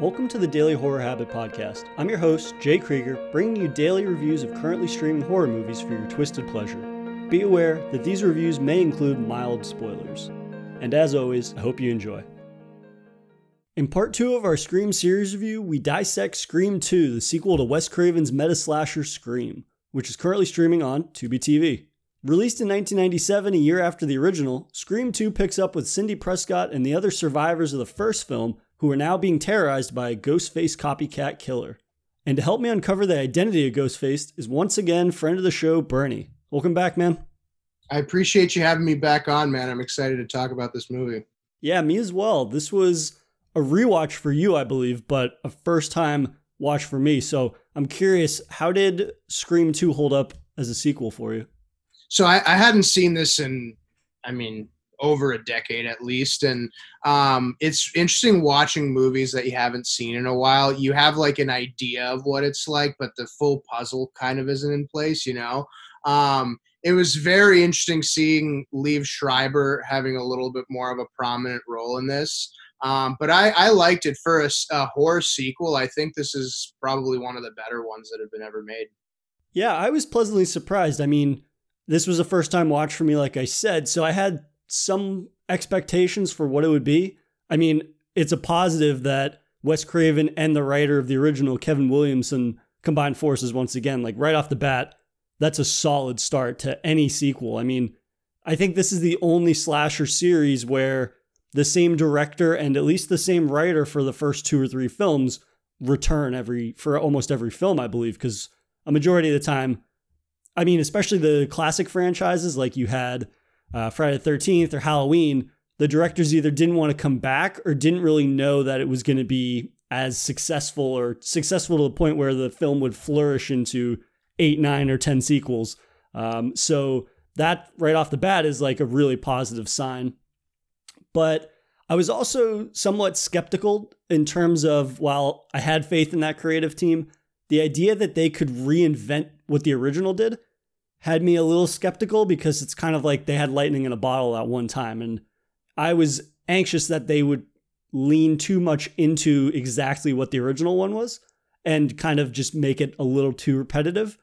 Welcome to the Daily Horror Habit Podcast. I'm your host, Jay Krieger, bringing you daily reviews of currently streaming horror movies for your twisted pleasure. Be aware that these reviews may include mild spoilers. And as always, I hope you enjoy. In part two of our Scream series review, we dissect Scream 2, the sequel to Wes Craven's meta slasher Scream, which is currently streaming on Tubi TV. Released in 1997, a year after the original, Scream 2 picks up with Sidney Prescott and the other survivors of the first film who are now being terrorized by a Ghostface copycat killer. And to help me uncover the identity of Ghostface is once again friend of the show, Bernie. Welcome back, man. I appreciate you having me back on, man. I'm excited to talk about this movie. Yeah, me as well. This was a rewatch for you, I believe, but a first time watch for me. So I'm curious, how did Scream 2 hold up as a sequel for you? So I, I hadn't seen this in, I mean, over a decade at least. And um, it's interesting watching movies that you haven't seen in a while. You have like an idea of what it's like but the full puzzle kind of isn't in place you know? Um, it was very interesting seeing Liev Schreiber having a little bit more of a prominent role in this. Um, but I, I liked it for a, a horror sequel. I think this is probably one of the better ones that have been ever made. Yeah i was pleasantly surprised. I mean this was a first time watch for me like i said. So i had some expectations for what it would be. I mean, it's a positive that Wes Craven and the writer of the original, Kevin Williamson, combined forces once again. Like right off the bat, that's a solid start to any sequel. I mean, I think this is the only slasher series where the same director and at least the same writer for the first two or three films return every for almost every film, I believe, because a majority of the time, I mean, especially the classic franchises like you had uh, Friday the 13th or Halloween, the directors either didn't want to come back or didn't really know that it was going to be as successful or successful to the point where the film would flourish into eight, nine, or 10 sequels. Um, so that right off the bat is like a really positive sign. But I was also somewhat skeptical in terms of while I had faith in that creative team, the idea that they could reinvent what the original did had me a little skeptical because it's kind of like they had lightning in a bottle at one time. And I was anxious that they would lean too much into exactly what the original one was and kind of just make it a little too repetitive.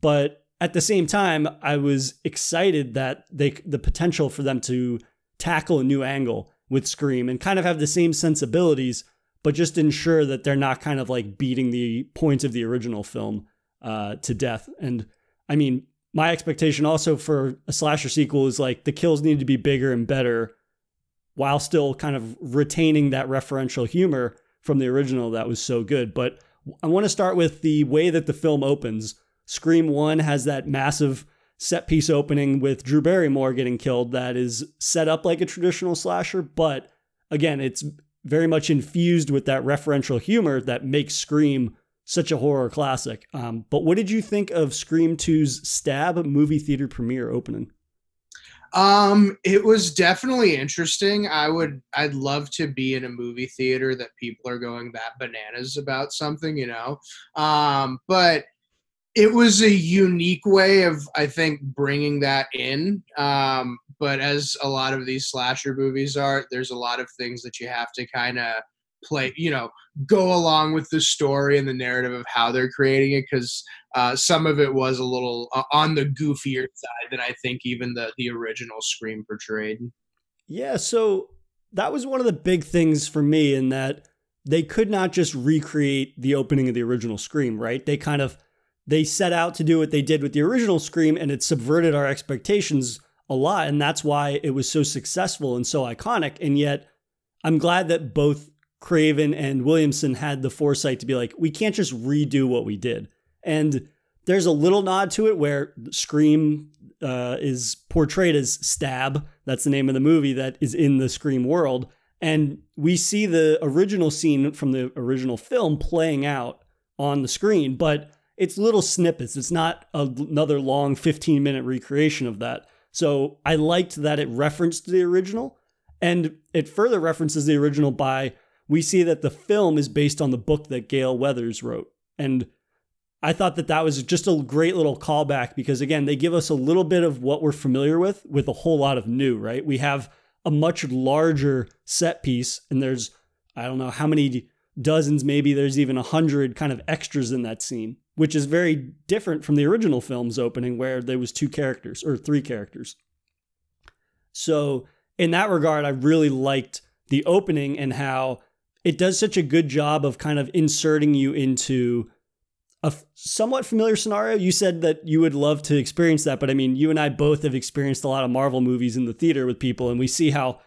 But at the same time, I was excited that they the potential for them to tackle a new angle with Scream and kind of have the same sensibilities, but just ensure that they're not kind of like beating the points of the original film uh, to death. And I mean, my expectation also for a slasher sequel is like the kills need to be bigger and better while still kind of retaining that referential humor from the original that was so good. But I want to start with the way that the film opens. Scream 1 has that massive set piece opening with Drew Barrymore getting killed that is set up like a traditional slasher, but again, it's very much infused with that referential humor that makes Scream such a horror classic. Um, but what did you think of Scream 2's Stab movie theater premiere opening? Um, it was definitely interesting. I would, I'd love to be in a movie theater that people are going that bananas about something, you know. Um, but it was a unique way of, I think, bringing that in. Um, but as a lot of these slasher movies are, there's a lot of things that you have to kind of play you know go along with the story and the narrative of how they're creating it because uh, some of it was a little uh, on the goofier side than i think even the the original scream portrayed. Yeah so that was one of the big things for me in that they could not just recreate the opening of the original scream right? They kind of they set out to do what they did with the original scream and it subverted our expectations a lot and that's why it was so successful and so iconic and yet i'm glad that both Craven and Williamson had the foresight to be like, we can't just redo what we did. And there's a little nod to it where Scream uh, is portrayed as Stab. That's the name of the movie that is in the Scream world. And we see the original scene from the original film playing out on the screen, but it's little snippets. It's not another long 15 minute recreation of that. So I liked that it referenced the original and it further references the original by we see that the film is based on the book that Gale Weathers wrote. And I thought that that was just a great little callback because, again, they give us a little bit of what we're familiar with, with a whole lot of new, right? We have a much larger set piece, and there's, I don't know how many dozens, maybe there's even a hundred kind of extras in that scene, which is very different from the original film's opening where there was two characters or three characters. So in that regard, I really liked the opening and how it does such a good job of kind of inserting you into a somewhat familiar scenario. You said that you would love to experience that, but I mean, you and I both have experienced a lot of Marvel movies in the theater with people, and we see how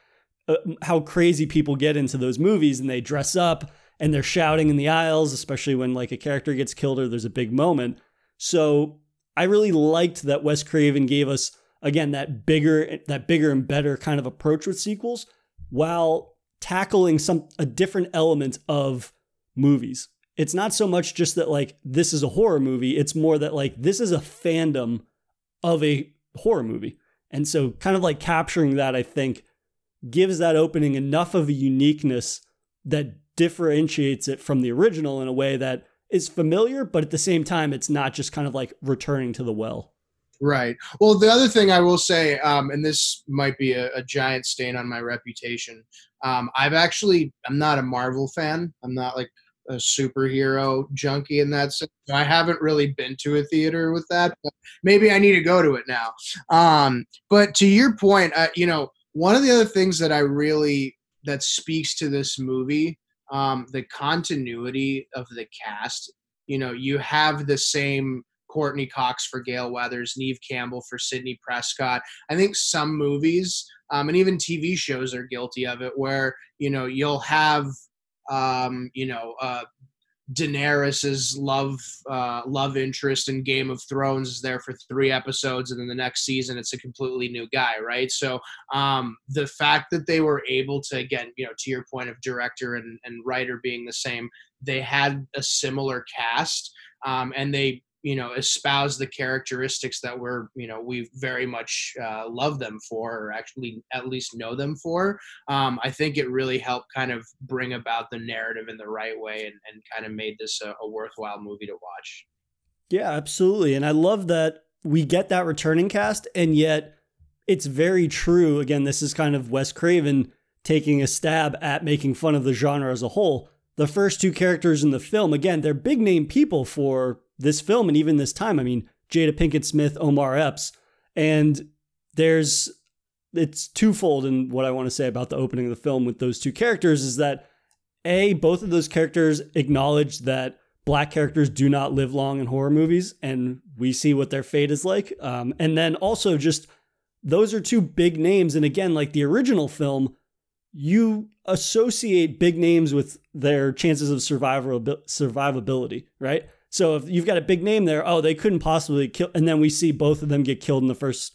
uh, how crazy people get into those movies, and they dress up and they're shouting in the aisles, especially when like a character gets killed or there's a big moment. So I really liked that Wes Craven gave us again that bigger that bigger and better kind of approach with sequels while tackling some a different element of movies. It's not so much just that like this is a horror movie, it's more that like this is a fandom of a horror movie. And so kind of like capturing that I think gives that opening enough of a uniqueness that differentiates it from the original in a way that is familiar, but at the same time, it's not just kind of like returning to the well. Right. Well, the other thing I will say, um, and this might be a, a, giant stain on my reputation, um, I've actually, I'm not a Marvel fan. I'm not like a superhero junkie in that sense. I haven't really been to a theater with that, but maybe I need to go to it now. Um, but to your point, uh, you know, one of the other things that I really, that speaks to this movie, um, the continuity of the cast, you know, you have the same Courteney Cox for Gale Weathers, Neve Campbell for Sidney Prescott. I think some movies um, and even TV shows are guilty of it, where you know you'll have um, you know uh, Daenerys's love uh, love interest in Game of Thrones is there for three episodes, and then the next season it's a completely new guy, right? So um, the fact that they were able to, again, you know, to your point of director and, and writer being the same, they had a similar cast, um, and they you know espouse the characteristics that we're you know we very much uh, love them for or actually at least know them for um, i think it really helped kind of bring about the narrative in the right way and, and kind of made this a, a worthwhile movie to watch. Yeah absolutely. And i love that we get that returning cast and yet it's very true. Again this is kind of wes craven taking a stab at making fun of the genre as a whole. The first two characters in the film again they're big name people for this film and even this time. I mean, Jada Pinkett Smith, Omar Epps, and there's it's twofold in what I want to say about the opening of the film with those two characters is that a both of those characters acknowledge that black characters do not live long in horror movies, and we see what their fate is like. Um, and then also just those are two big names, and again, like the original film, you associate big names with their chances of survivability, right? So if you've got a big name there, oh, they couldn't possibly kill. And then we see both of them get killed in the first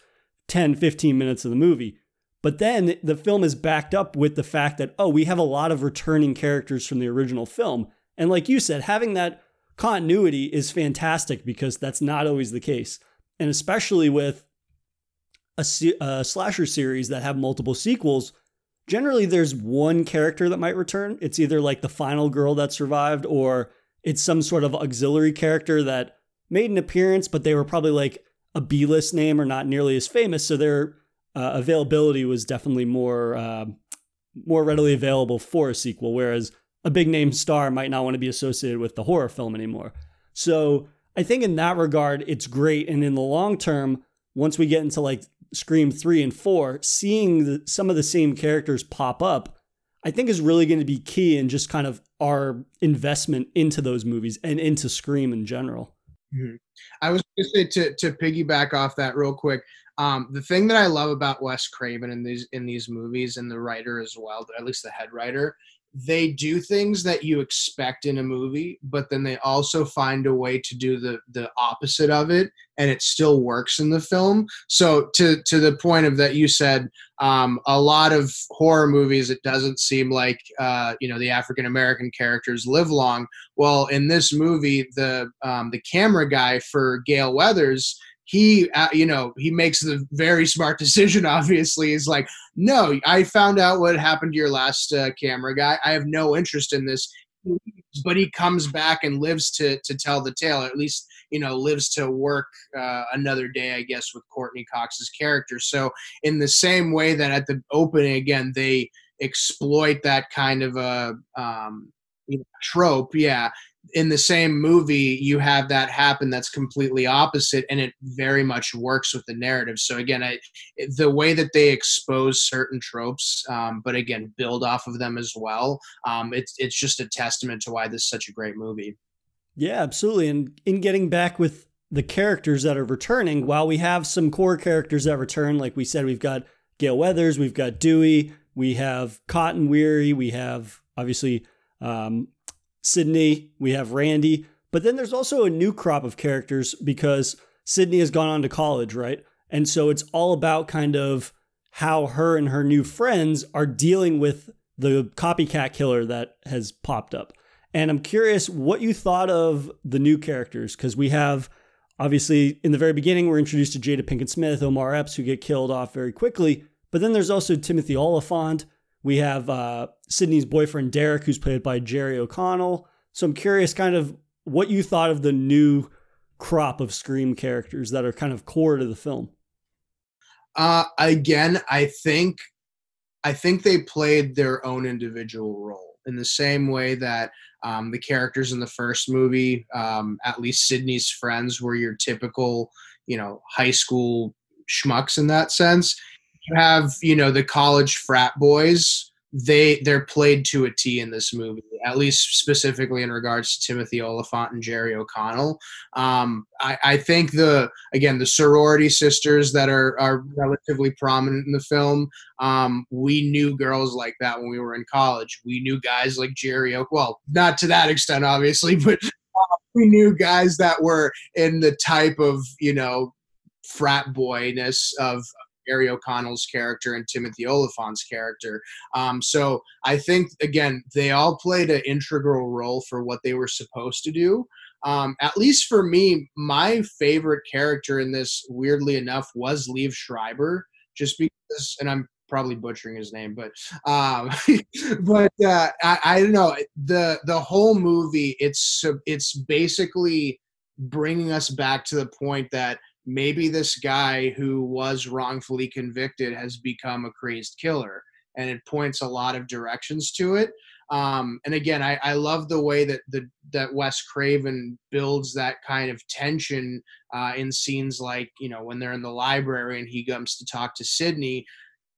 10, 15 minutes of the movie. But then the film is backed up with the fact that, oh, we have a lot of returning characters from the original film. And like you said, having that continuity is fantastic because that's not always the case. And especially with a, a slasher series that have multiple sequels, generally there's one character that might return. It's either like the final girl that survived or it's some sort of auxiliary character that made an appearance, but they were probably like a B list name or not nearly as famous. So their uh, availability was definitely more uh, more readily available for a sequel, whereas a big name star might not want to be associated with the horror film anymore. So I think in that regard, it's great. And in the long term, once we get into like Scream 3 and 4, seeing the, some of the same characters pop up I think is really going to be key in just kind of our investment into those movies and into Scream in general. Mm-hmm. I was going to say to piggyback off that real quick. Um, the thing that I love about Wes Craven in these in these movies and the writer as well, at least the head writer, they do things that you expect in a movie, but then they also find a way to do the the opposite of it, and it still works in the film. So to to the point of that you said, um, a lot of horror movies, it doesn't seem like uh, you know the African American characters live long. Well, in this movie, the um, the camera guy for Gale Weathers he uh, you know he makes the very smart decision obviously is like no i found out what happened to your last uh, camera guy i have no interest in this but he comes back and lives to to tell the tale at least you know lives to work uh, another day i guess with courteney cox's character so in the same way that at the opening again they exploit that kind of a um, trope, yeah. In the same movie, you have that happen that's completely opposite, and it very much works with the narrative. So again, I, the way that they expose certain tropes, um, but again, build off of them as well. Um, it's it's just a testament to why this is such a great movie. Yeah, absolutely. And in getting back with the characters that are returning, while we have some core characters that return, like we said, we've got Gale Weathers, we've got Dewey, we have Cotton Weary, we have obviously um, Sidney, we have Randy, but then there's also a new crop of characters because Sidney has gone on to college, right? And so it's all about kind of how her and her new friends are dealing with the copycat killer that has popped up. And I'm curious what you thought of the new characters because we have obviously in the very beginning we're introduced to Jada Pinkett Smith, Omar Epps, who get killed off very quickly. But then there's also Timothy Olyphant. We have uh, Sidney's boyfriend Derek, who's played by Jerry O'Connell. So I'm curious, kind of, what you thought of the new crop of Scream characters that are kind of core to the film. Uh, again, I think, I think they played their own individual role in the same way that um, the characters in the first movie, um, at least Sidney's friends, were your typical, you know, high school schmucks in that sense have you know the college frat boys they they're played to a T in this movie, at least specifically in regards to Timothy Olyphant and Jerry O'Connell. Um, I, I think the again the sorority sisters that are are relatively prominent in the film. Um, we knew girls like that when we were in college. We knew guys like Jerry O'Connell. Well, not to that extent, obviously, but uh, we knew guys that were in the type of you know frat boyness of Jerry O'Connell's character and Timothy Olyphant's character. Um, so I think again they all played an integral role for what they were supposed to do. Um, at least for me, my favorite character in this, weirdly enough, was Liev Schreiber, just because, and I'm probably butchering his name, but um, but uh, I, I don't know the the whole movie. It's it's basically bringing us back to the point that maybe this guy who was wrongfully convicted has become a crazed killer. And it points a lot of directions to it. Um, and again I, I love the way that the that wes craven builds that kind of tension uh, in scenes like you know when they're in the library and he comes to talk to sidney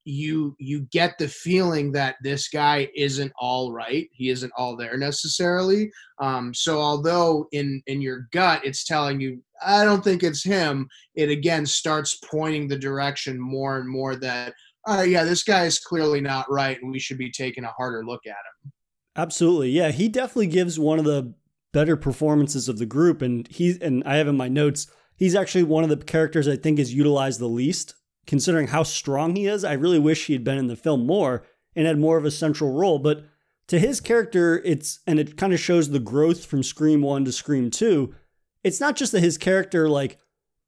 you you get the feeling that this guy isn't all right. He isn't all there necessarily. Um, so although in in your gut it's telling you i don't think it's him it again starts pointing the direction more and more that oh yeah this guy is clearly not right and we should be taking a harder look at him. Absolutely. Yeah he definitely gives one of the better performances of the group and he and i have in my notes he's actually one of the characters i think is utilized the least considering how strong he is, I really wish he had been in the film more and had more of a central role. But to his character, it's and it kind of shows the growth from Scream 1 to Scream 2. It's not just that his character like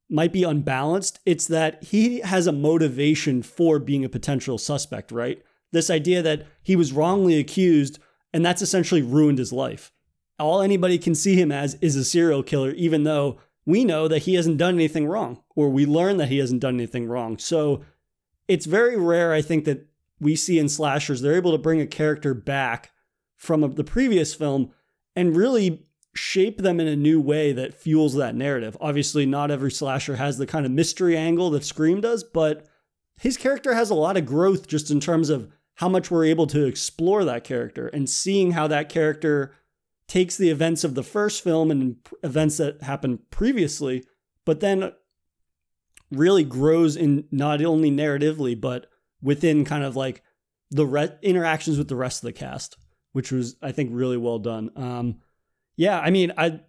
might be unbalanced, it's that he has a motivation for being a potential suspect, right? This idea that he was wrongly accused and that's essentially ruined his life. All anybody can see him as is a serial killer, even though we know that he hasn't done anything wrong, or we learn that he hasn't done anything wrong. So it's very rare, I think, that we see in slashers, they're able to bring a character back from a, the previous film and really shape them in a new way that fuels that narrative. Obviously, not every slasher has the kind of mystery angle that Scream does, but his character has a lot of growth just in terms of how much we're able to explore that character and seeing how that character takes the events of the first film and events that happened previously, but then really grows in not only narratively, but within kind of like the re- interactions with the rest of the cast, which was, I think, really well done. Um, yeah, I mean, I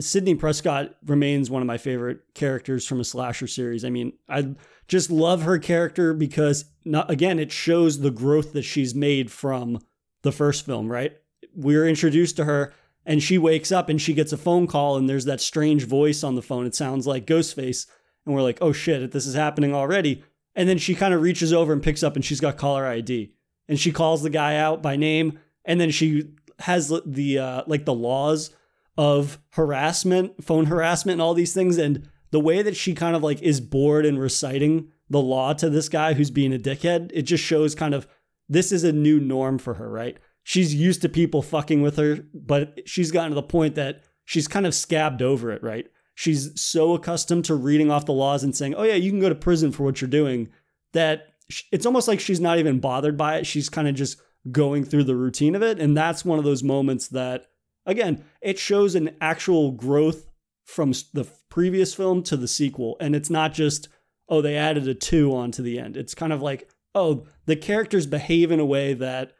Sidney Prescott remains one of my favorite characters from a slasher series. I mean, I just love her character because, not again, it shows the growth that she's made from the first film. Right, We are introduced to her and she wakes up and she gets a phone call and there's that strange voice on the phone. It sounds like Ghostface. And we're like, oh shit, this is happening already. And then she kind of reaches over and picks up and she's got caller ID. And she calls the guy out by name. And then she has the, uh, like the laws of harassment, phone harassment, and all these things. And the way that she kind of like is bored and reciting the law to this guy who's being a dickhead, it just shows kind of this is a new norm for her, right? She's used to people fucking with her, but she's gotten to the point that she's kind of scabbed over it, right? She's so accustomed to reading off the laws and saying, "Oh yeah, you can go to prison for what you're doing," that it's almost like she's not even bothered by it. She's kind of just going through the routine of it, and that's one of those moments that again, it shows an actual growth from the previous film to the sequel, and it's not just oh they added a 2 onto the end. It's kind of like oh, the characters behave in a way that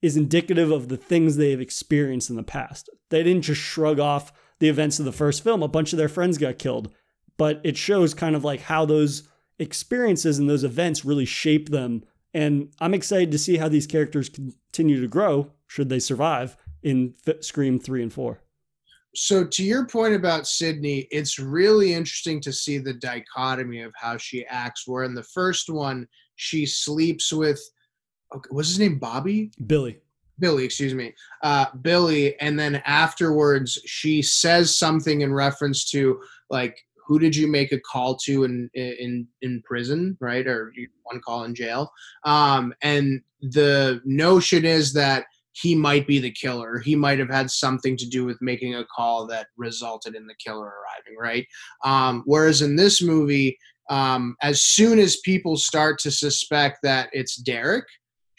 is indicative of the things they've experienced in the past. They didn't just shrug off the events of the first film. A bunch of their friends got killed, but it shows kind of like how those experiences and those events really shape them. And I'm excited to see how these characters continue to grow should they survive in Scream 3 and 4. So, to your point about Sidney, it's really interesting to see the dichotomy of how she acts. Where in the first one, she sleeps with okay, what's his name? Bobby? Billy. Billy, excuse me. Uh, Billy. And then afterwards, she says something in reference to like, who did you make a call to in in in prison, right? Or one call in jail. Um, and the notion is that he might be the killer. He might have had something to do with making a call that resulted in the killer arriving, right? Um, whereas in this movie, um, as soon as people start to suspect that it's Derek,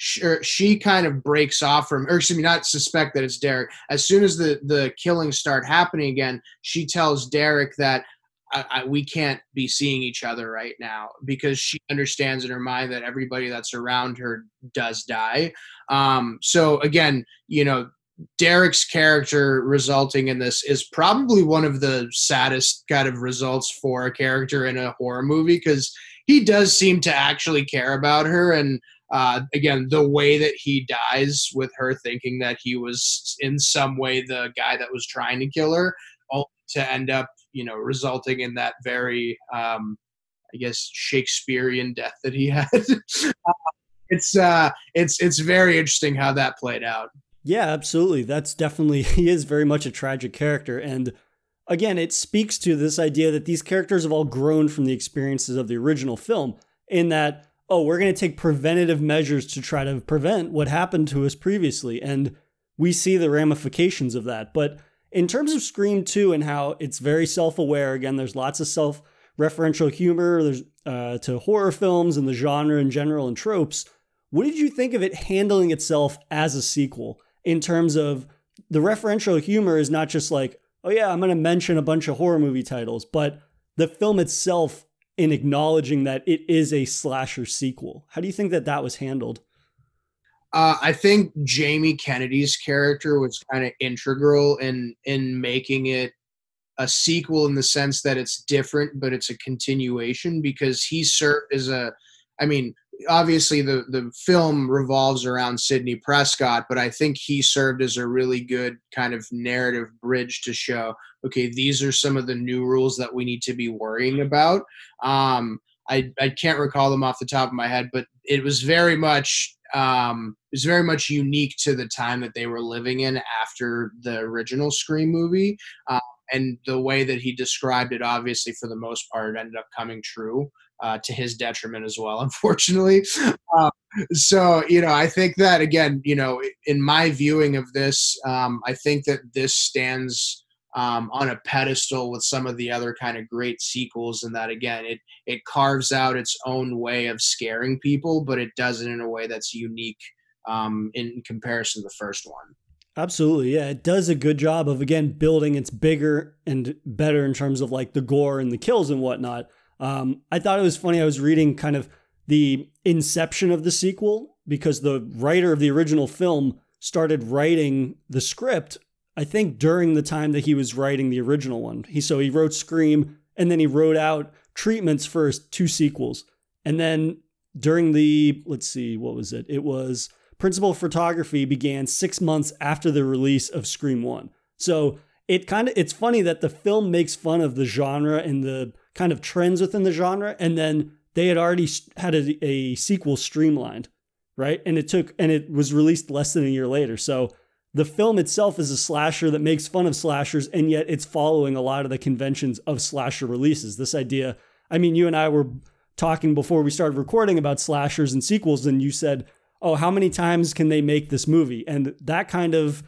she, she kind of breaks off from, or excuse me, not suspect that it's Derek. As soon as the the killings start happening again, she tells Derek that I, I, we can't be seeing each other right now because she understands in her mind that everybody that's around her does die. Um, so again, you know, Derek's character resulting in this is probably one of the saddest kind of results for a character in a horror movie because he does seem to actually care about her and uh, again the way that he dies with her thinking that he was in some way the guy that was trying to kill her to end up you know resulting in that very um, i guess shakespearean death that he had it's uh it's it's very interesting how that played out yeah, absolutely. That's definitely, he is very much a tragic character. And again, it speaks to this idea that these characters have all grown from the experiences of the original film, in that, oh, we're going to take preventative measures to try to prevent what happened to us previously. And we see the ramifications of that. But in terms of Scream 2 and how it's very self aware, again, there's lots of self referential humor uh, to horror films and the genre in general and tropes. What did you think of it handling itself as a sequel? in terms of the referential humor is not just like, oh yeah, I'm going to mention a bunch of horror movie titles, but the film itself in acknowledging that it is a slasher sequel. How do you think that that was handled? Uh, I think Jamie Kennedy's character was kind of integral in in making it a sequel in the sense that it's different, but it's a continuation because he served as a, I mean, obviously the the film revolves around Sidney Prescott, but I think he served as a really good kind of narrative bridge to show, okay, these are some of the new rules that we need to be worrying about. Um, I I can't recall them off the top of my head, but it was very much um, it was very much unique to the time that they were living in after the original Scream movie. Uh, and the way that he described it, obviously, for the most part, ended up coming true uh, to his detriment as well, unfortunately. Uh, so, you know, I think that, again, you know, in my viewing of this, um, I think that this stands um, on a pedestal with some of the other kind of great sequels, and that, again, it, it carves out its own way of scaring people, but it does it in a way that's unique um, in comparison to the first one. Absolutely. Yeah. It does a good job of, again, building its bigger and better in terms of like the gore and the kills and whatnot. Um, I thought it was funny. I was reading kind of the inception of the sequel because the writer of the original film started writing the script, I think, during the time that he was writing the original one. He so he wrote Scream and then he wrote out treatments for two sequels. And then during the let's see, what was it? It was principal photography began six months after the release of Scream One. So it kind of it's funny that the film makes fun of the genre and the kind of trends within the genre, and then they had already had a, a sequel streamlined, right? And it took and it was released less than a year later. So the film itself is a slasher that makes fun of slashers, and yet it's following a lot of the conventions of slasher releases. This idea, I mean, you and I were talking before we started recording about slashers and sequels, and you said, oh, how many times can they make this movie? And that kind of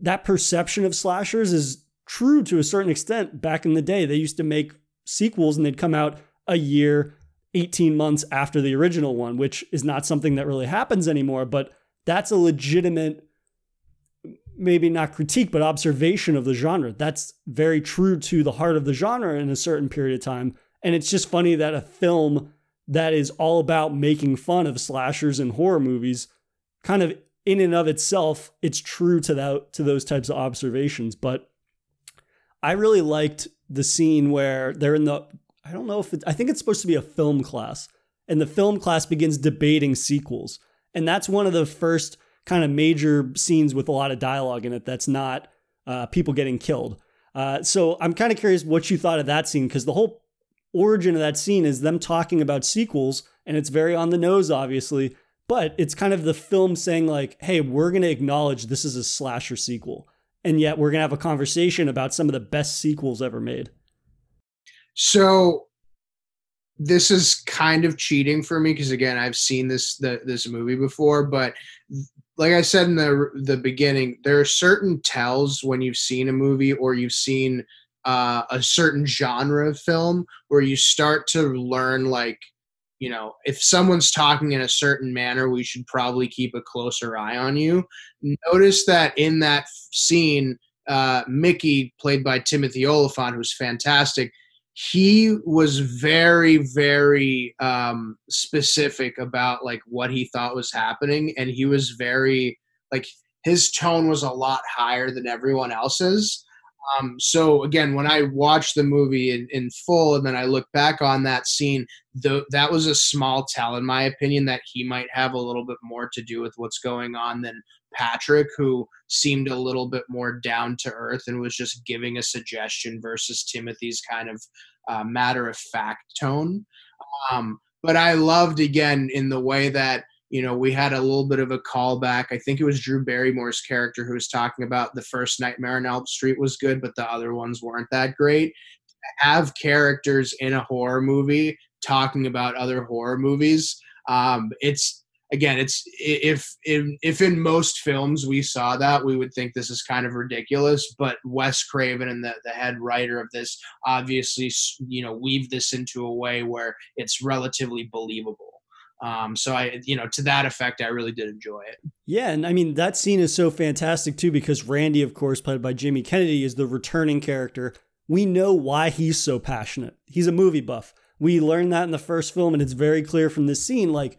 that perception of slashers is true to a certain extent. Back in the day, they used to make sequels and they'd come out a year, 18 months after the original one, which is not something that really happens anymore, but that's a legitimate maybe not critique but observation of the genre. That's very true to the heart of the genre in a certain period of time. And it's just funny that a film that is all about making fun of slashers and horror movies kind of in and of itself it's true to that to those types of observations but i really liked the scene where they're in the i don't know if it, i think it's supposed to be a film class and the film class begins debating sequels and that's one of the first kind of major scenes with a lot of dialogue in it that's not uh, people getting killed uh, so i'm kind of curious what you thought of that scene because the whole origin of that scene is them talking about sequels, and it's very on the nose, obviously, but it's kind of the film saying, like, hey, we're going to acknowledge this is a slasher sequel. And yet we're going to have a conversation about some of the best sequels ever made. So this is kind of cheating for me because again I've seen this the, this movie before, but like I said in the the beginning, there are certain tells when you've seen a movie or you've seen uh, a certain genre of film where you start to learn like you know if someone's talking in a certain manner we should probably keep a closer eye on you. Notice that in that scene uh, mickey played by timothy olyphant who's fantastic he was very very um, specific about like what he thought was happening and he was very like his tone was a lot higher than everyone else's um, so again, when I watched the movie in, in full and then I look back on that scene, the, that was a small tell, in my opinion, that he might have a little bit more to do with what's going on than Patrick, who seemed a little bit more down to earth and was just giving a suggestion versus Timothy's kind of uh, matter of fact tone. Um, but I loved again in the way that you know, we had a little bit of a callback. I think it was Drew Barrymore's character who was talking about the first Nightmare on Elm Street was good, but the other ones weren't that great. Have characters in a horror movie talking about other horror movies. Um, it's again, it's if in if in most films we saw that, we would think this is kind of ridiculous. But Wes Craven and the the head writer of this obviously, you know, weave this into a way where it's relatively believable. Um, so I, you know, to that effect, I really did enjoy it. Yeah, and I mean that scene is so fantastic too because Randy, of course, played by Jamie Kennedy, is the returning character. We know why he's so passionate. He's a movie buff. We learned that in the first film, and it's very clear from this scene. Like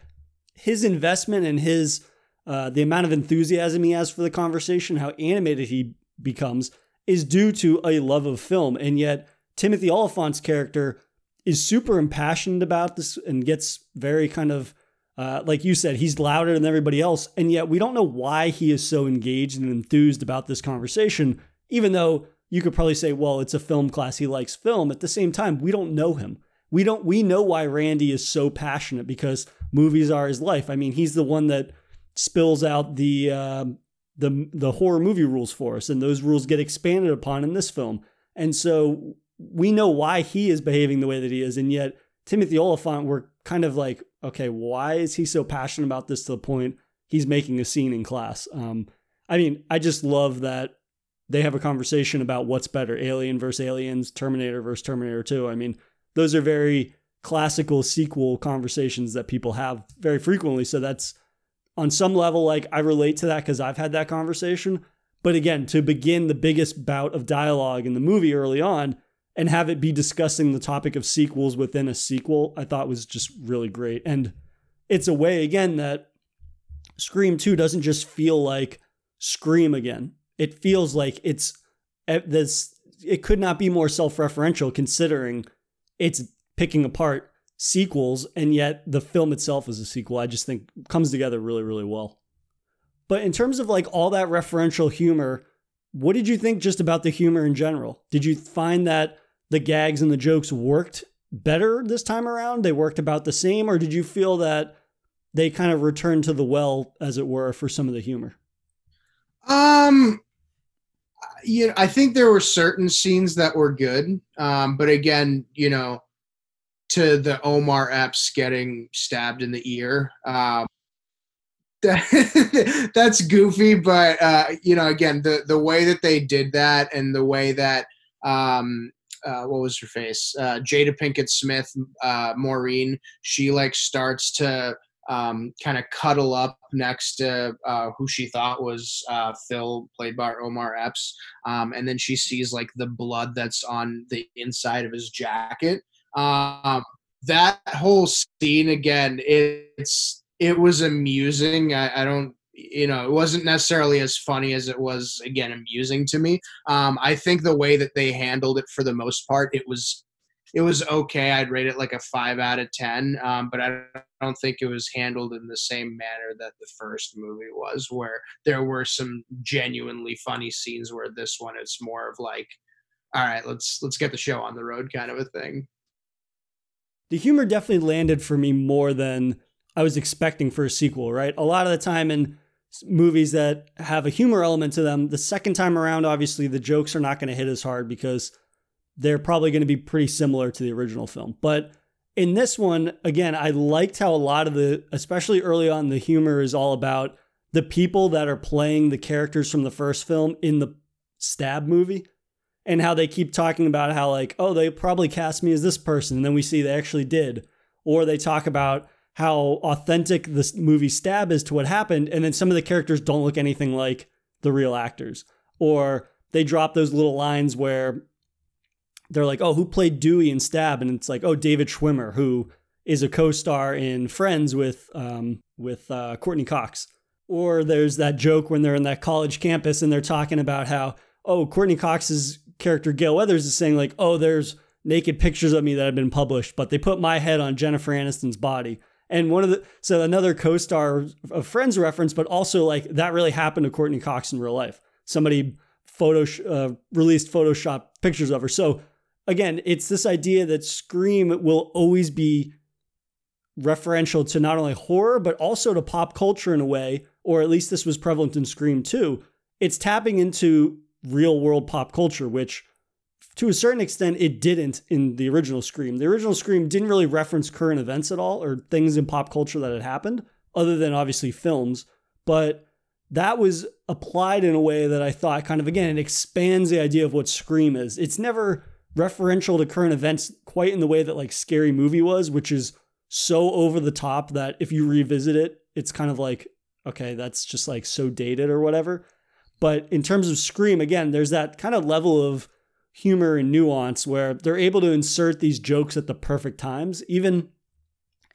his investment and his uh, the amount of enthusiasm he has for the conversation, how animated he becomes, is due to a love of film. And yet, Timothy Olyphant's character is super impassioned about this and gets very kind of uh, like you said, he's louder than everybody else, and yet we don't know why he is so engaged and enthused about this conversation. Even though you could probably say, well, it's a film class, he likes film. At the same time, we don't know him. We don't. We know why Randy is so passionate because movies are his life. I mean, he's the one that spills out the uh, the the horror movie rules for us, and those rules get expanded upon in this film. And so we know why he is behaving the way that he is, and yet Timothy Olyphant, we're kind of like, okay, why is he so passionate about this to the point he's making a scene in class? Um, I mean, I just love that they have a conversation about what's better, Alien versus Aliens, Terminator versus Terminator 2. I mean, those are very classical sequel conversations that people have very frequently. So that's on some level, like I relate to that because I've had that conversation. But again, to begin the biggest bout of dialogue in the movie early on, and have it be discussing the topic of sequels within a sequel, I thought was just really great. And it's a way, again, that Scream 2 doesn't just feel like Scream again. It feels like it's eh, this, it could not be more self referential considering it's picking apart sequels, and yet the film itself is a sequel. I just think comes together really, really well. But in terms of like all that referential humor, what did you think just about the humor in general? Did you find that the gags and the jokes worked better this time around? They worked about the same, or did you feel that they kind of returned to the well, as it were, for some of the humor? Um, you know, I think there were certain scenes that were good, um, but again, you know, to the Omar Epps getting stabbed in the ear, um, that, that's goofy, but uh, you know, again, the the way that they did that and the way that um, uh, what was her face? Uh, Jada Pinkett Smith, uh, Maureen. She like starts to um, kind of cuddle up next to uh, who she thought was uh, Phil, played by Omar Epps, um, and then she sees like the blood that's on the inside of his jacket. Um, that whole scene again, it's it was amusing. I, I don't you know, it wasn't necessarily as funny as it was again amusing to me. Um, I think the way that they handled it for the most part, it was it was okay. I'd rate it like a five out of ten, um, but I don't think it was handled in the same manner that the first movie was, where there were some genuinely funny scenes. Where this one, it's more of like, all right, let's let's get the show on the road, kind of a thing. The humor definitely landed for me more than I was expecting for a sequel. Right, a lot of the time in movies that have a humor element to them, the second time around, obviously the jokes are not going to hit as hard because they're probably going to be pretty similar to the original film. But in this one, again, I liked how a lot of the, especially early on, the humor is all about the people that are playing the characters from the first film in the stab movie and how they keep talking about how, like, oh, they probably cast me as this person. And then we see they actually did. Or they talk about how authentic this movie stab is to what happened. And then some of the characters don't look anything like the real actors. Or they drop those little lines where they're like, oh, who played Dewey in Stab? And it's like, oh, David Schwimmer, who is a co-star in Friends with um, with uh, Courteney Cox. Or there's that joke when they're in that college campus and they're talking about how, oh, courteney Cox's character Gale Weathers is saying like, oh, there's naked pictures of me that have been published, but they put my head on Jennifer Aniston's body. And one of the so another co-star of Friends reference, but also like that really happened to Courteney Cox in real life. Somebody photo uh, released Photoshop pictures of her. So again, it's this idea that Scream will always be referential to not only horror but also to pop culture in a way, or at least this was prevalent in Scream 2. It's tapping into real world pop culture, which to a certain extent it didn't in the original Scream. The original Scream didn't really reference current events at all or things in pop culture that had happened, other than obviously films. But that was applied in a way that I thought kind of again it expands the idea of what Scream is. It's never referential to current events quite in the way that like Scary Movie was, which is so over the top that if you revisit it, it's kind of like, okay, that's just like so dated or whatever. But in terms of Scream, again, there's that kind of level of humor and nuance where they're able to insert these jokes at the perfect times. Even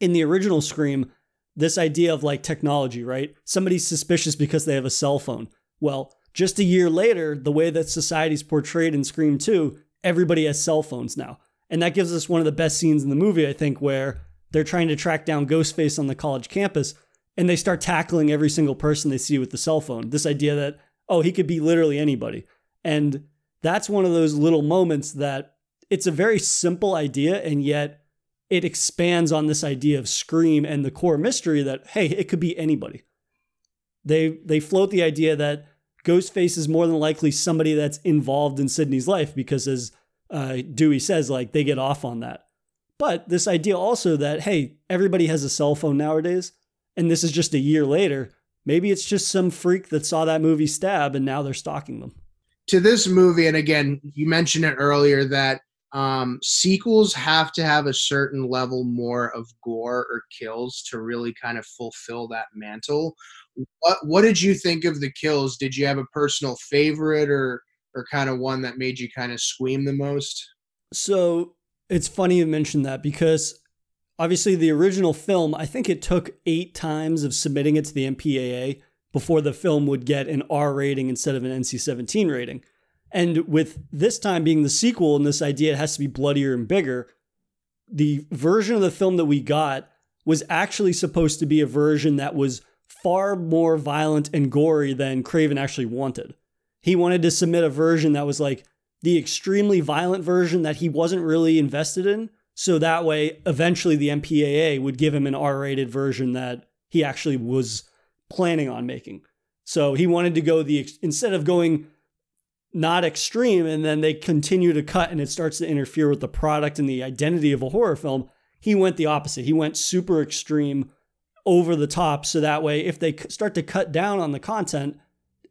in the original Scream, this idea of like technology, right? Somebody's suspicious because they have a cell phone. Well, just a year later, the way that society's portrayed in Scream 2 everybody has cell phones now. And that gives us one of the best scenes in the movie, I think, where they're trying to track down Ghostface on the college campus and they start tackling every single person they see with the cell phone. This idea that, oh, he could be literally anybody. And that's one of those little moments that it's a very simple idea and yet it expands on this idea of Scream and the core mystery that, hey, it could be anybody. They they float the idea that Ghostface is more than likely somebody that's involved in Sidney's life because, as uh, Dewey says, like they get off on that. But this idea also that, hey, everybody has a cell phone nowadays, and this is just a year later. Maybe it's just some freak that saw that movie Stab and now they're stalking them. To this movie, and again, you mentioned it earlier that um, sequels have to have a certain level more of gore or kills to really kind of fulfill that mantle. What what did you think of the kills? Did you have a personal favorite or or kind of one that made you kind of scream the most? So it's funny you mentioned that because obviously the original film, I think it took eight times of submitting it to the MPAA before the film would get an R rating instead of an NC 17 rating. And with this time being the sequel and this idea it has to be bloodier and bigger, the version of the film that we got was actually supposed to be a version that was far more violent and gory than Craven actually wanted. He wanted to submit a version that was like the extremely violent version that he wasn't really invested in. So that way, eventually, the MPAA would give him an R rated version that he actually was planning on making. So he wanted to go the, instead of going not extreme and then they continue to cut and it starts to interfere with the product and the identity of a horror film, he went the opposite. He went super extreme over the top so that way if they start to cut down on the content,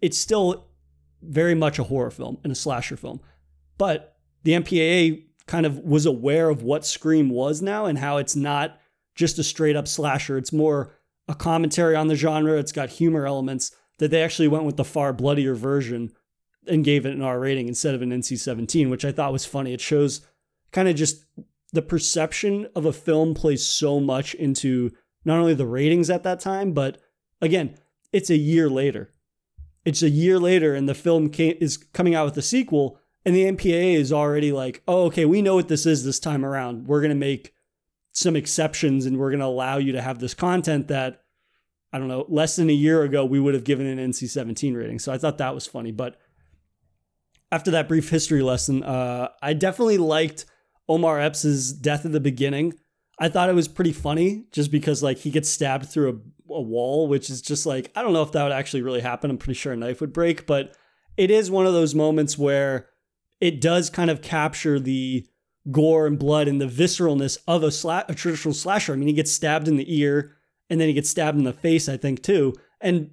it's still very much a horror film and a slasher film. But the MPAA kind of was aware of what Scream was now and how it's not just a straight up slasher. It's more a commentary on the genre. It's got humor elements that they actually went with the far bloodier version and gave it an R rating instead of an NC 17, which I thought was funny. It shows kind of just the perception of a film plays so much into not only the ratings at that time, but again, it's a year later. It's a year later, and the film came, is coming out with a sequel, and the MPAA is already like, oh, okay, we know what this is this time around. We're going to make some exceptions and we're going to allow you to have this content that, I don't know, less than a year ago, we would have given an NC 17 rating. So I thought that was funny. But after that brief history lesson, uh, I definitely liked Omar Epps's death at the beginning. I thought it was pretty funny just because like he gets stabbed through a, a wall, which is just like, I don't know if that would actually really happen. I'm pretty sure a knife would break, but it is one of those moments where it does kind of capture the gore and blood and the visceralness of a, sla- a traditional slasher. I mean, he gets stabbed in the ear and then he gets stabbed in the face, I think, too. And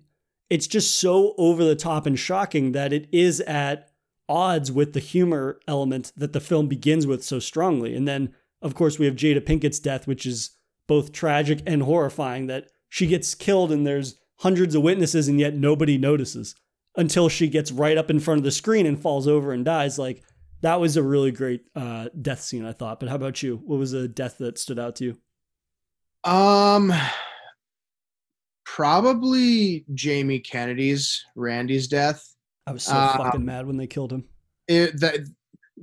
it's just so over the top and shocking that it is at odds with the humor element that the film begins with so strongly. And then, of course, we have Jada Pinkett's death, which is both tragic and horrifying that she gets killed and there's hundreds of witnesses and yet nobody notices until she gets right up in front of the screen and falls over and dies. Like, that was a really great uh, death scene, I thought. But how about you? What was a death that stood out to you? Um, probably Jamie Kennedy's Randy's death. I was so um, fucking mad when they killed him. It, that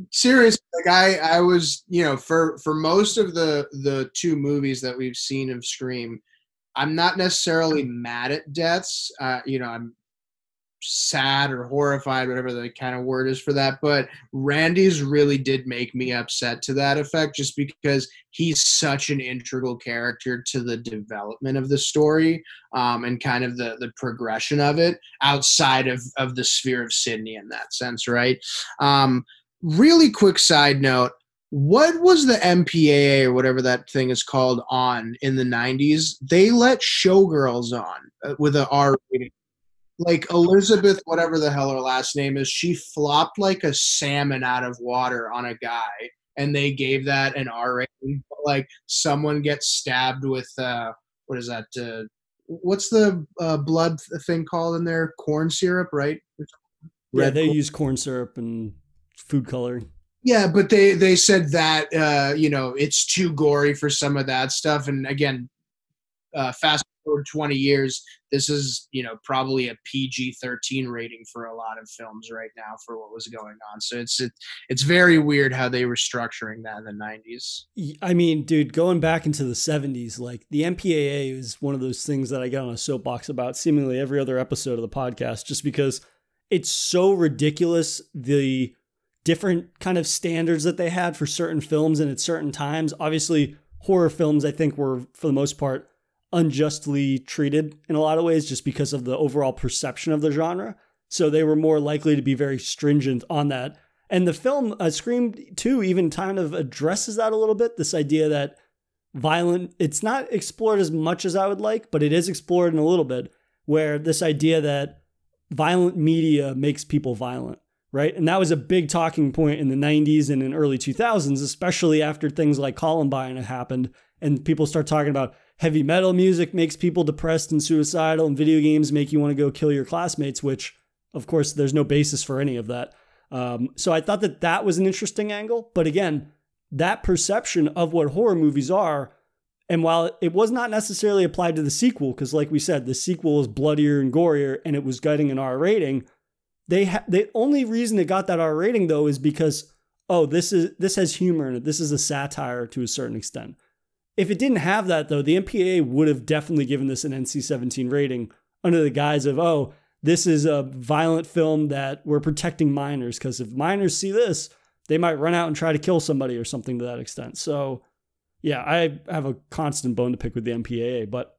serious like I I was you know for for most of the the two movies that we've seen of Scream, I'm not necessarily mad at deaths. Uh, you know, I'm sad or horrified, whatever the kind of word is for that. But Randy's really did make me upset to that effect, just because he's such an integral character to the development of the story um, and kind of the the progression of it outside of of the sphere of Sidney in that sense, right? Um, really quick side note. What was the MPAA or whatever that thing is called on in the 90s? They let showgirls on uh, with an R rating like Elizabeth, whatever the hell her last name is, she flopped like a salmon out of water on a guy, and they gave that an R rating. Like someone gets stabbed with uh, what is that? Uh, what's the uh, blood thing called in there? Corn syrup, right? yeah, they corn. use corn syrup and food coloring. Yeah, but they they said that uh, you know it's too gory for some of that stuff, and again, uh, fast forward 20 years, this is, you know, probably a PG 13 rating for a lot of films right now for what was going on. So it's, it, it's very weird how they were structuring that in the 90s. I mean, dude, going back into the 70s, like the MPAA is one of those things that I get on a soapbox about seemingly every other episode of the podcast, just because it's so ridiculous. The, different kind of standards that they had for certain films and at certain times. Obviously, horror films, I think, were for the most part unjustly treated in a lot of ways just because of the overall perception of the genre. So they were more likely to be very stringent on that. And the film uh, Scream 2 even kind of addresses that a little bit this idea that violent, it's not explored as much as I would like, but it is explored in a little bit, where this idea that violent media makes people violent, right? And that was a big talking point in the 90s and in early 2000s, especially after things like Columbine happened and people start talking about heavy metal music makes people depressed and suicidal, and video games make you want to go kill your classmates, which, of course, there's no basis for any of that. Um, so I thought that that was an interesting angle. But again, that perception of what horror movies are, and while it was not necessarily applied to the sequel, because like we said, the sequel is bloodier and gorier, and it was getting an R rating. They ha- the only reason it got that R rating though is because oh this is this has humor in it. This is a satire to a certain extent. If it didn't have that, though, the MPAA would have definitely given this an NC 17 rating under the guise of, oh, this is a violent film that we're protecting minors. Because if minors see this, they might run out and try to kill somebody or something to that extent. So, yeah, I have a constant bone to pick with the MPAA. But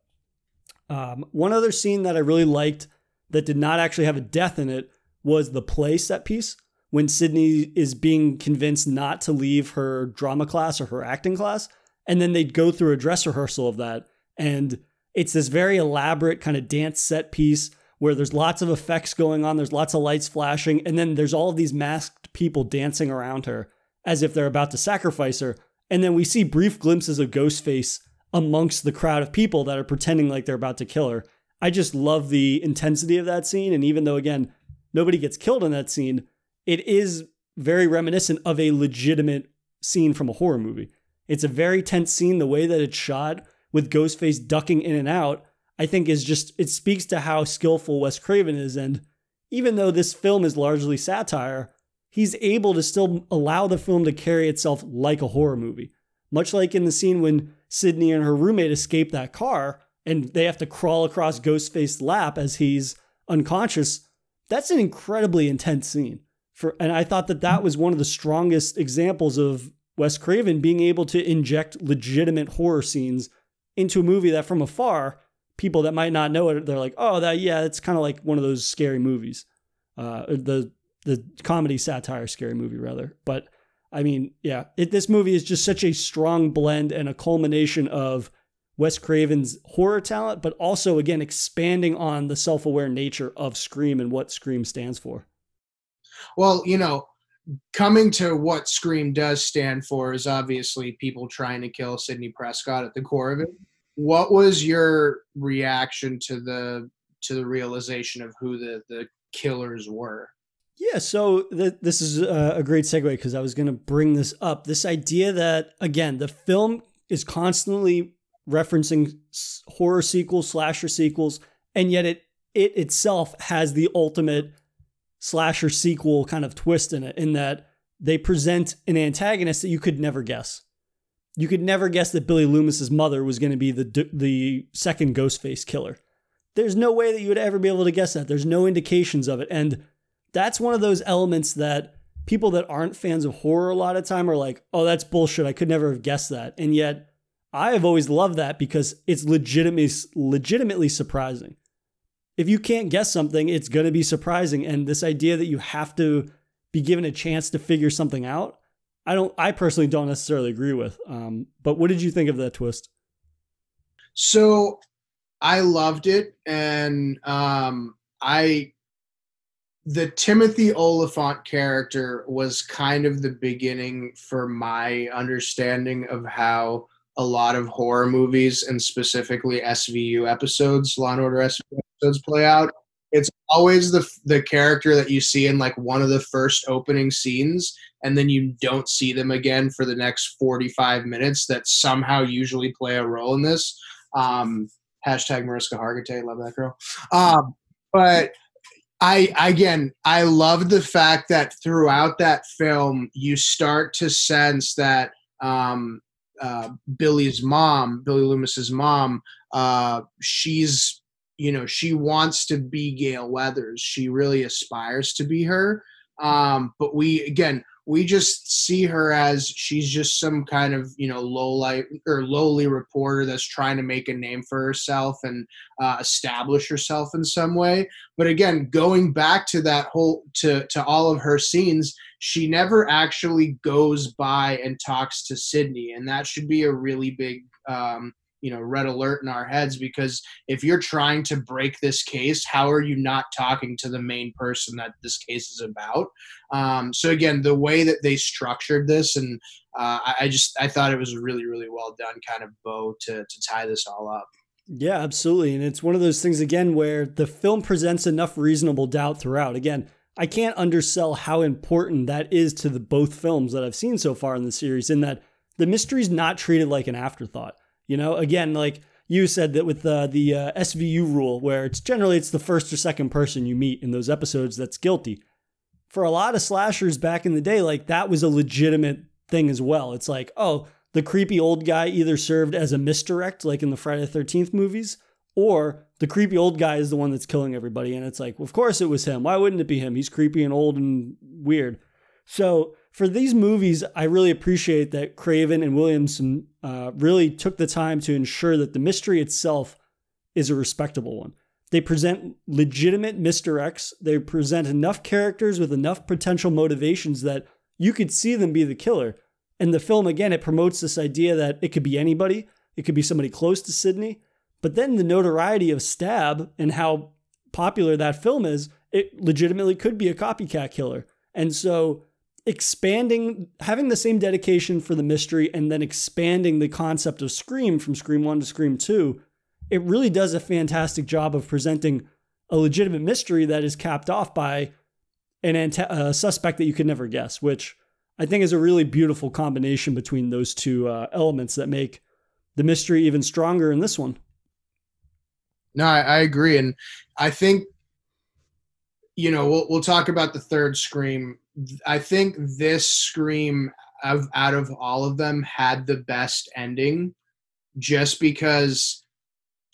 um, one other scene that I really liked that did not actually have a death in it was the play set piece when Sidney is being convinced not to leave her drama class or her acting class and then they'd go through a dress rehearsal of that and It's this very elaborate kind of dance set piece where there's lots of effects going on, there's lots of lights flashing, and then there's all of these masked people dancing around her as if they're about to sacrifice her. And then we see brief glimpses of Ghostface amongst the crowd of people that are pretending like they're about to kill her. I just love the intensity of that scene. And even though, again, nobody gets killed in that scene, it is very reminiscent of a legitimate scene from a horror movie. It's a very tense scene. The way that it's shot with Ghostface ducking in and out, I think is just, it speaks to how skillful Wes Craven is. And even though this film is largely satire, he's able to still allow the film to carry itself like a horror movie. Much like in the scene when Sidney and her roommate escape that car and they have to crawl across Ghostface's lap as he's unconscious. That's an incredibly intense scene. For and I thought that that was one of the strongest examples of Wes Craven being able to inject legitimate horror scenes into a movie that from afar, people that might not know it, they're like, oh, that yeah, it's kind of like one of those scary movies. Uh, the the comedy satire scary movie rather. But I mean, yeah, it, this movie is just such a strong blend and a culmination of Wes Craven's horror talent, but also again expanding on the self-aware nature of Scream and what Scream stands for. Well, you know, coming to what Scream does stand for is obviously people trying to kill Sidney Prescott at the core of it. What was your reaction to the to the realization of who the the killers were? Yeah, so th- this is a great segue because I was going to bring this up. This idea that, again, the film is constantly referencing horror sequels, slasher sequels, and yet it it itself has the ultimate slasher sequel kind of twist in it, in that they present an antagonist that you could never guess. You could never guess that Billy Loomis's mother was going to be the the second Ghostface killer. There's no way that you would ever be able to guess that. There's no indications of it, and that's one of those elements that people that aren't fans of horror a lot of time are like, oh, that's bullshit. I could never have guessed that. And yet I have always loved that because it's legitimately legitimately surprising. If you can't guess something, it's going to be surprising. And this idea that you have to be given a chance to figure something out, I don't. I personally don't necessarily agree with. Um, but what did you think of that twist? So, I loved it, and um, I the Timothy Olyphant character was kind of the beginning for my understanding of how a lot of horror movies and specifically SVU episodes, Law and Order SVU episodes, play out. It's always the the character that you see in like one of the first opening scenes, and then you don't see them again for the next forty five minutes. That somehow usually play a role in this. Um, hashtag Mariska Hargitay, love that girl. Um, but I again, I love the fact that throughout that film, you start to sense that um, uh, Billy's mom, Billy Loomis's mom, uh, she's you know she wants to be Gale Weathers. She really aspires to be her. Um, but we again, we just see her as she's just some kind of you know low light or lowly reporter that's trying to make a name for herself and uh, establish herself in some way but again going back to that whole to to all of her scenes she never actually goes by and talks to Sidney, and that should be a really big um, you know red alert in our heads because if you're trying to break this case how are you not talking to the main person that this case is about? Um, so again the way that they structured this and uh, I, just i thought it was really really well done kind of bow to, to tie this all up. Yeah absolutely and it's one of those things again where the film presents enough reasonable doubt throughout. Again i can't undersell how important that is to the both films that i've seen so far in the series in that the mystery's not treated like an afterthought you know, again, like you said that with the the uh, SVU rule, where it's generally it's the first or second person you meet in those episodes that's guilty. For a lot of slashers back in the day, like that was a legitimate thing as well. It's like, oh, the creepy old guy either served as a misdirect, like in the Friday the Thirteenth movies, or the creepy old guy is the one that's killing everybody. And it's like, well, of course it was him. Why wouldn't it be him? He's creepy and old and weird. So for these movies, I really appreciate that Craven and Williamson uh, really took the time to ensure that the mystery itself is a respectable one. They present legitimate misdirects. They present enough characters with enough potential motivations that you could see them be the killer. And the film, again, it promotes this idea that it could be anybody. It could be somebody close to Sidney, But then the notoriety of Stab and how popular that film is, it legitimately could be a copycat killer. And so expanding, having the same dedication for the mystery and then expanding the concept of Scream from Scream 1 to Scream 2, it really does a fantastic job of presenting a legitimate mystery that is capped off by an ante- a suspect that you could never guess, which I think is a really beautiful combination between those two uh, elements that make the mystery even stronger in this one. No, I, I agree, and I think you know we'll we'll talk about the third Scream. I think this Scream of out of all of them had the best ending, just because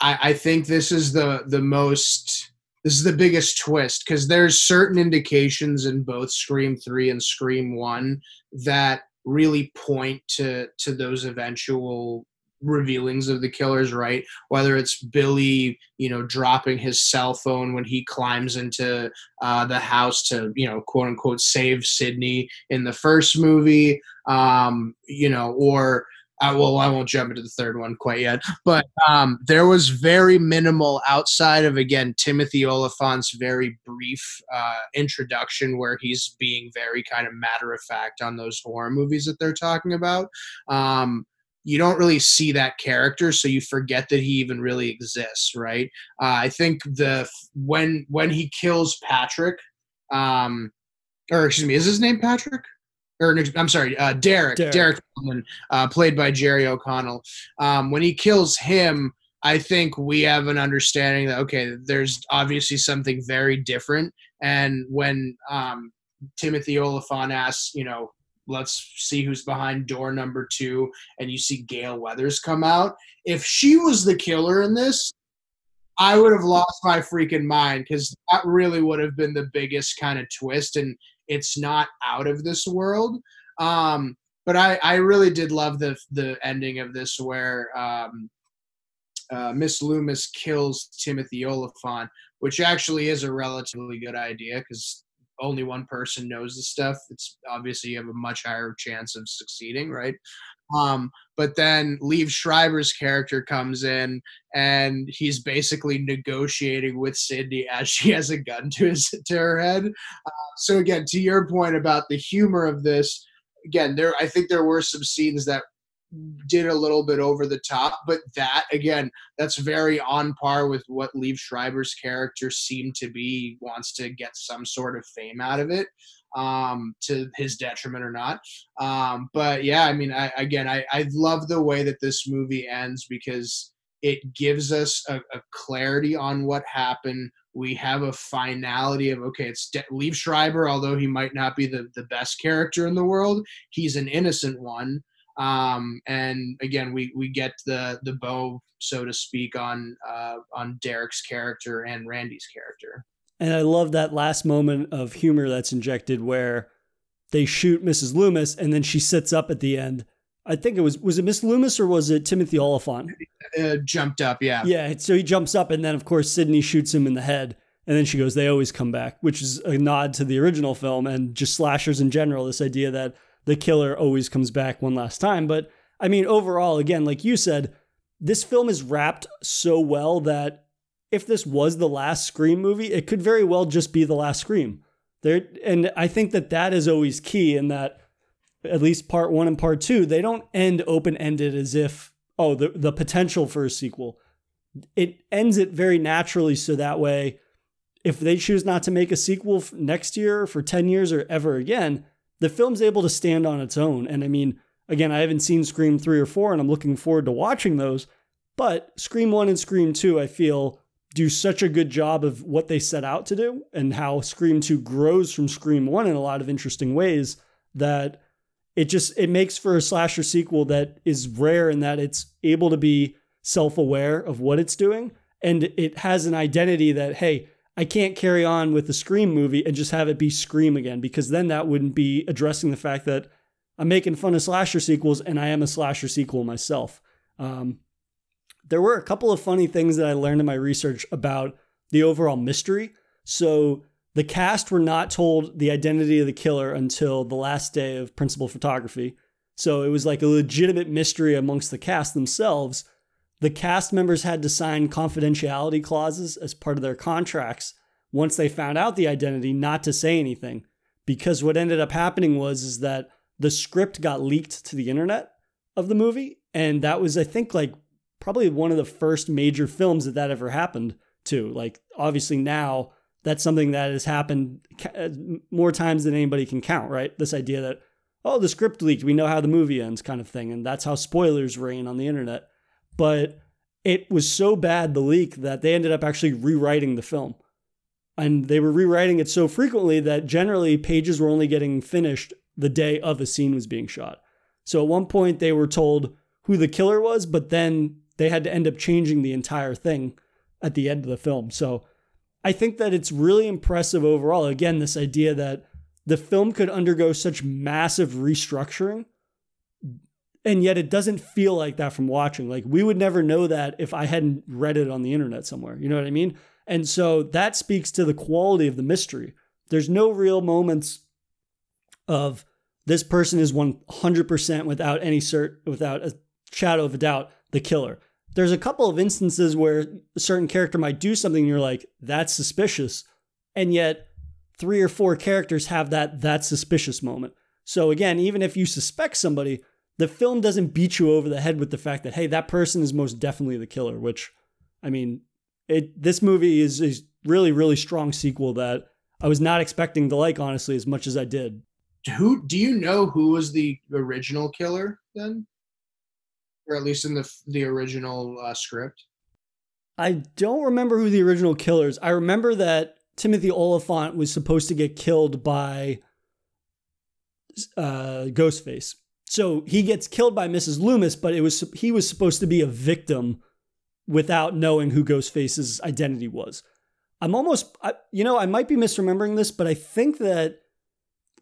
I, I think this is the the most this is the biggest twist because there's certain indications in both Scream 3 and Scream 1 that really point to to those eventual revealings of the killers right whether it's billy you know dropping his cell phone when he climbs into uh, the house to you know quote unquote save sidney in the first movie um, you know or I well, I won't jump into the third one quite yet, but um, there was very minimal outside of again Timothy Olyphant's very brief uh, introduction, where he's being very kind of matter of fact on those horror movies that they're talking about. Um, you don't really see that character, so you forget that he even really exists, right? Uh, I think the when when he kills Patrick, um, or excuse me, is his name Patrick? or I'm sorry, uh, Derek, Derek, Derek uh, played by Jerry O'Connell. Um, when he kills him, I think we have an understanding that okay, there's obviously something very different. And when um, Timothy Olyphant asks, you know, let's see who's behind door number two, and you see Gale Weathers come out. If she was the killer in this, I would have lost my freaking mind because that really would have been the biggest kind of twist. And it's not out of this world. Um, but I, I really did love the the ending of this where um, uh, Miss Loomis kills Timothy Olyphant, which actually is a relatively good idea because only one person knows the stuff. It's obviously you have a much higher chance of succeeding, right? Um, but then Liev Schreiber's character comes in and he's basically negotiating with Sidney as she has a gun to his to her head. Uh, so again, to your point about the humor of this, again, there I think there were some scenes that did a little bit over the top, but that again, that's very on par with what Liev Schreiber's character seemed to be. Wants to get some sort of fame out of it um, to his detriment or not. Um, but yeah, I mean, I, again, I, I love the way that this movie ends because it gives us a, a clarity on what happened. We have a finality of okay, it's De- Schreiber, although he might not be the, the best character in the world, he's an innocent one. Um, and again, we we get the the bow, so to speak, on uh, on Derek's character and Randy's character. And I love that last moment of humor that's injected where they shoot Mrs. Loomis and then she sits up at the end. I think it was was it Miss Loomis or was it Timothy Olyphant? Uh, jumped up, yeah. Yeah, so he jumps up and then of course Sidney shoots him in the head and then she goes they always come back, which is a nod to the original film and just slashers in general this idea that the killer always comes back one last time, but I mean overall again like you said this film is wrapped so well that if this was the last Scream movie, it could very well just be the last Scream. There, and I think that that is always key in that at least part one and part two, they don't end open ended as if, oh, the, the potential for a sequel. It ends it very naturally so that way, if they choose not to make a sequel next year, for 10 years, or ever again, the film's able to stand on its own. And I mean, again, I haven't seen Scream 3 or 4, and I'm looking forward to watching those. But Scream 1 and Scream 2, I feel, do such a good job of what they set out to do and how Scream 2 grows from Scream 1 in a lot of interesting ways that it just it makes for a slasher sequel that is rare in that it's able to be self-aware of what it's doing and it has an identity that hey, I can't carry on with the Scream movie and just have it be Scream again because then that wouldn't be addressing the fact that I'm making fun of slasher sequels and I am a slasher sequel myself. Um, there were a couple of funny things that I learned in my research about the overall mystery. So the cast were not told the identity of the killer until the last day of principal photography. So it was like a legitimate mystery amongst the cast themselves. The cast members had to sign confidentiality clauses as part of their contracts once they found out the identity not to say anything because what ended up happening was is that the script got leaked to the internet of the movie and that was i think like probably one of the first major films that that ever happened to. Like obviously now that's something that has happened uh, more times than anybody can count right? This idea that oh the script leaked we know how the movie ends kind of thing and that's how spoilers reign on the internet but it was so bad the leak that they ended up actually rewriting the film and they were rewriting it so frequently that generally pages were only getting finished the day of a scene was being shot. So at one point they were told who the killer was, but then they had to end up changing the entire thing at the end of the film. So I think that it's really impressive overall. Again, this idea that the film could undergo such massive restructuring and yet it doesn't feel like that from watching. Like we would never know that if I hadn't read it on the internet somewhere. You know what I mean? And so that speaks to the quality of the mystery. There's no real moments of this person is 100% without any cert, without a shadow of a doubt, the killer. There's a couple of instances where a certain character might do something and you're like, that's suspicious. And yet, three or four characters have that that's suspicious moment. So again, even if you suspect somebody, the film doesn't beat you over the head with the fact that hey, that person is most definitely the killer, which I mean, it this movie is a really really strong sequel that I was not expecting to like honestly as much as I did. Who do you know who was the original killer then, or at least in the the original uh, script? I don't remember who the original killers. I remember that Timothy Olyphant was supposed to get killed by uh, Ghostface. So he gets killed by Mrs. Loomis, but it was he was supposed to be a victim without knowing who Ghostface's identity was. I'm almost, you know, I might be misremembering this, but I think that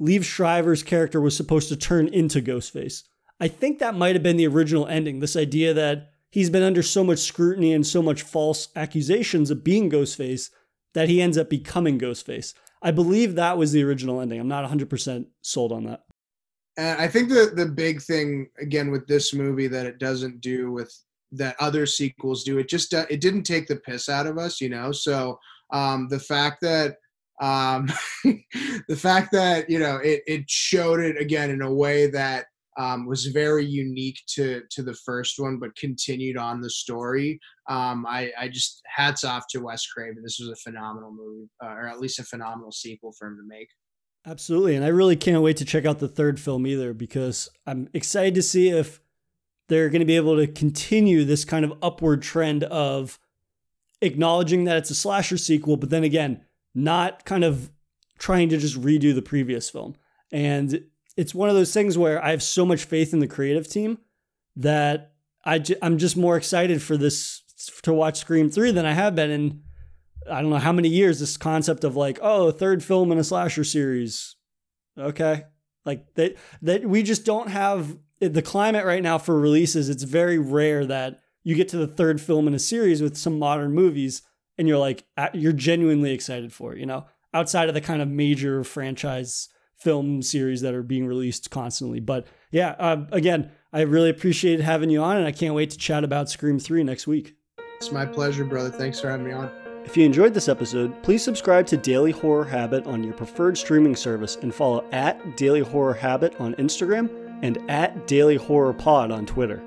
Liev Schreiber's character was supposed to turn into Ghostface. I think that might have been the original ending. This idea that he's been under so much scrutiny and so much false accusations of being Ghostface that he ends up becoming Ghostface. I believe that was the original ending. I'm not 100% sold on that. And I think the the big thing again with this movie that it doesn't do with that other sequels do. It just uh, it didn't take the piss out of us, you know. So um, the fact that um, the fact that you know it it showed it again in a way that um, was very unique to to the first one, but continued on the story. Um, I, I just hats off to Wes Craven. This was a phenomenal movie, uh, or at least a phenomenal sequel for him to make. Absolutely, and I really can't wait to check out the third film either because I'm excited to see if they're going to be able to continue this kind of upward trend of acknowledging that it's a slasher sequel, but then again, not kind of trying to just redo the previous film. And it's one of those things where I have so much faith in the creative team that I j- I'm just more excited for this to watch Scream 3 than I have been I don't know how many years this concept of like, oh, third film in a slasher series. Okay. Like that that we just don't have the climate right now for releases, it's very rare that you get to the third film in a series with some modern movies and you're like, you're genuinely excited for it, you know, outside of the kind of major franchise film series that are being released constantly. But yeah, uh, again, I really appreciated having you on and I can't wait to chat about Scream 3 next week. It's my pleasure, brother. Thanks for having me on. If you enjoyed this episode, please subscribe to Daily Horror Habit on your preferred streaming service and follow at Daily Horror Habit on Instagram and at Daily Horror Pod on Twitter.